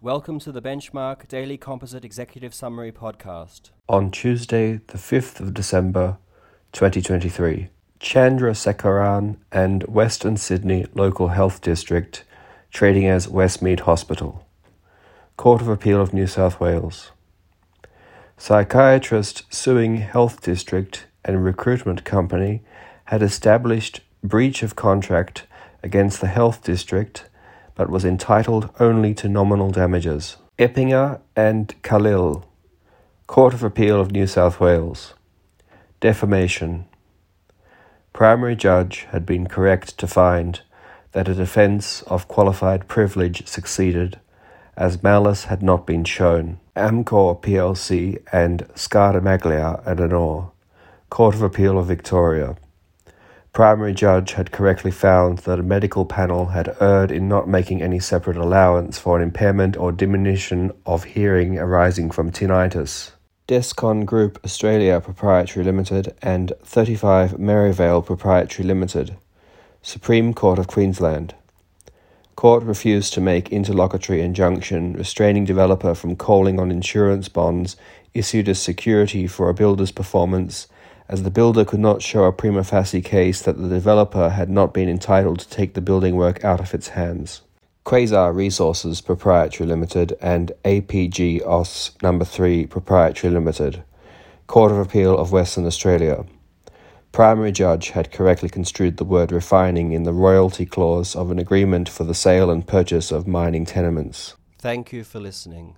Welcome to the Benchmark Daily Composite Executive Summary Podcast. On Tuesday, the 5th of December 2023, Chandrasekaran and Western Sydney Local Health District trading as Westmead Hospital. Court of Appeal of New South Wales. Psychiatrist suing Health District and Recruitment Company had established breach of contract against the Health District but was entitled only to nominal damages. Eppinger and Khalil, Court of Appeal of New South Wales. Defamation. Primary judge had been correct to find that a defence of qualified privilege succeeded, as malice had not been shown. Amcor plc and Scaramaglia and Anor, Court of Appeal of Victoria primary judge had correctly found that a medical panel had erred in not making any separate allowance for an impairment or diminution of hearing arising from tinnitus. Descon Group Australia Proprietary Limited and 35 Merivale Proprietary Limited. Supreme Court of Queensland. Court refused to make interlocutory injunction restraining developer from calling on insurance bonds issued as security for a builder's performance as the builder could not show a prima facie case that the developer had not been entitled to take the building work out of its hands. Quasar Resources Proprietary Limited and APG OS Number 3 Proprietary Limited, Court of Appeal of Western Australia. Primary judge had correctly construed the word refining in the royalty clause of an agreement for the sale and purchase of mining tenements. Thank you for listening.